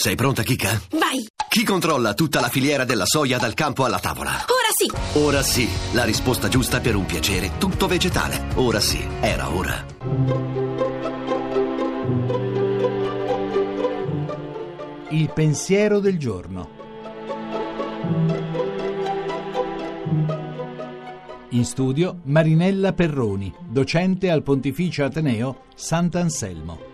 Sei pronta, Kika? Vai! Chi controlla tutta la filiera della soia dal campo alla tavola? Ora sì! Ora sì, la risposta giusta per un piacere tutto vegetale. Ora sì, era ora. Il pensiero del giorno. In studio Marinella Perroni, docente al Pontificio Ateneo Sant'Anselmo.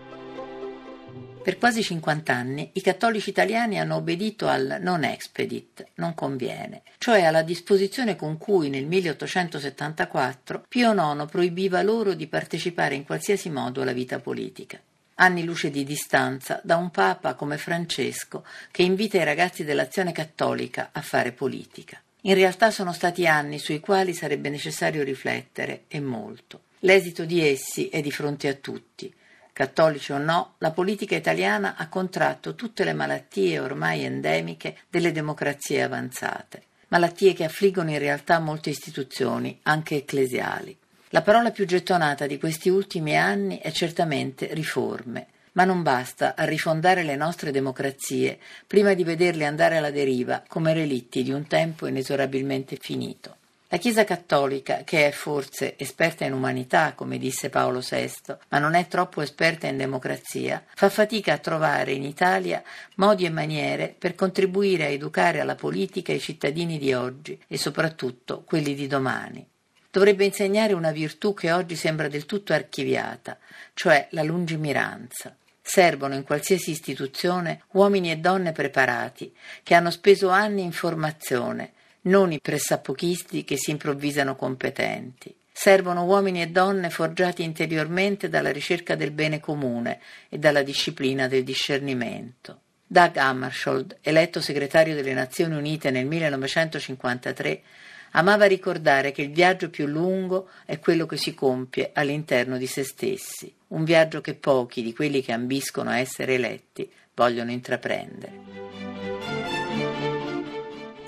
Per quasi 50 anni i cattolici italiani hanno obbedito al non expedit, non conviene, cioè alla disposizione con cui nel 1874 Pio IX proibiva loro di partecipare in qualsiasi modo alla vita politica. Anni luce di distanza da un papa come Francesco che invita i ragazzi dell'azione cattolica a fare politica. In realtà sono stati anni sui quali sarebbe necessario riflettere e molto. L'esito di essi è di fronte a tutti cattolici o no, la politica italiana ha contratto tutte le malattie ormai endemiche delle democrazie avanzate, malattie che affliggono in realtà molte istituzioni, anche ecclesiali. La parola più gettonata di questi ultimi anni è certamente riforme, ma non basta a rifondare le nostre democrazie prima di vederle andare alla deriva come relitti di un tempo inesorabilmente finito. La Chiesa cattolica, che è forse esperta in umanità, come disse Paolo VI, ma non è troppo esperta in democrazia, fa fatica a trovare in Italia modi e maniere per contribuire a educare alla politica i cittadini di oggi e soprattutto quelli di domani. Dovrebbe insegnare una virtù che oggi sembra del tutto archiviata, cioè la lungimiranza. Servono in qualsiasi istituzione uomini e donne preparati, che hanno speso anni in formazione, non i pressappochisti che si improvvisano competenti. Servono uomini e donne forgiati interiormente dalla ricerca del bene comune e dalla disciplina del discernimento. Doug Hammarskjöld, eletto segretario delle Nazioni Unite nel 1953, amava ricordare che il viaggio più lungo è quello che si compie all'interno di se stessi, un viaggio che pochi di quelli che ambiscono a essere eletti vogliono intraprendere.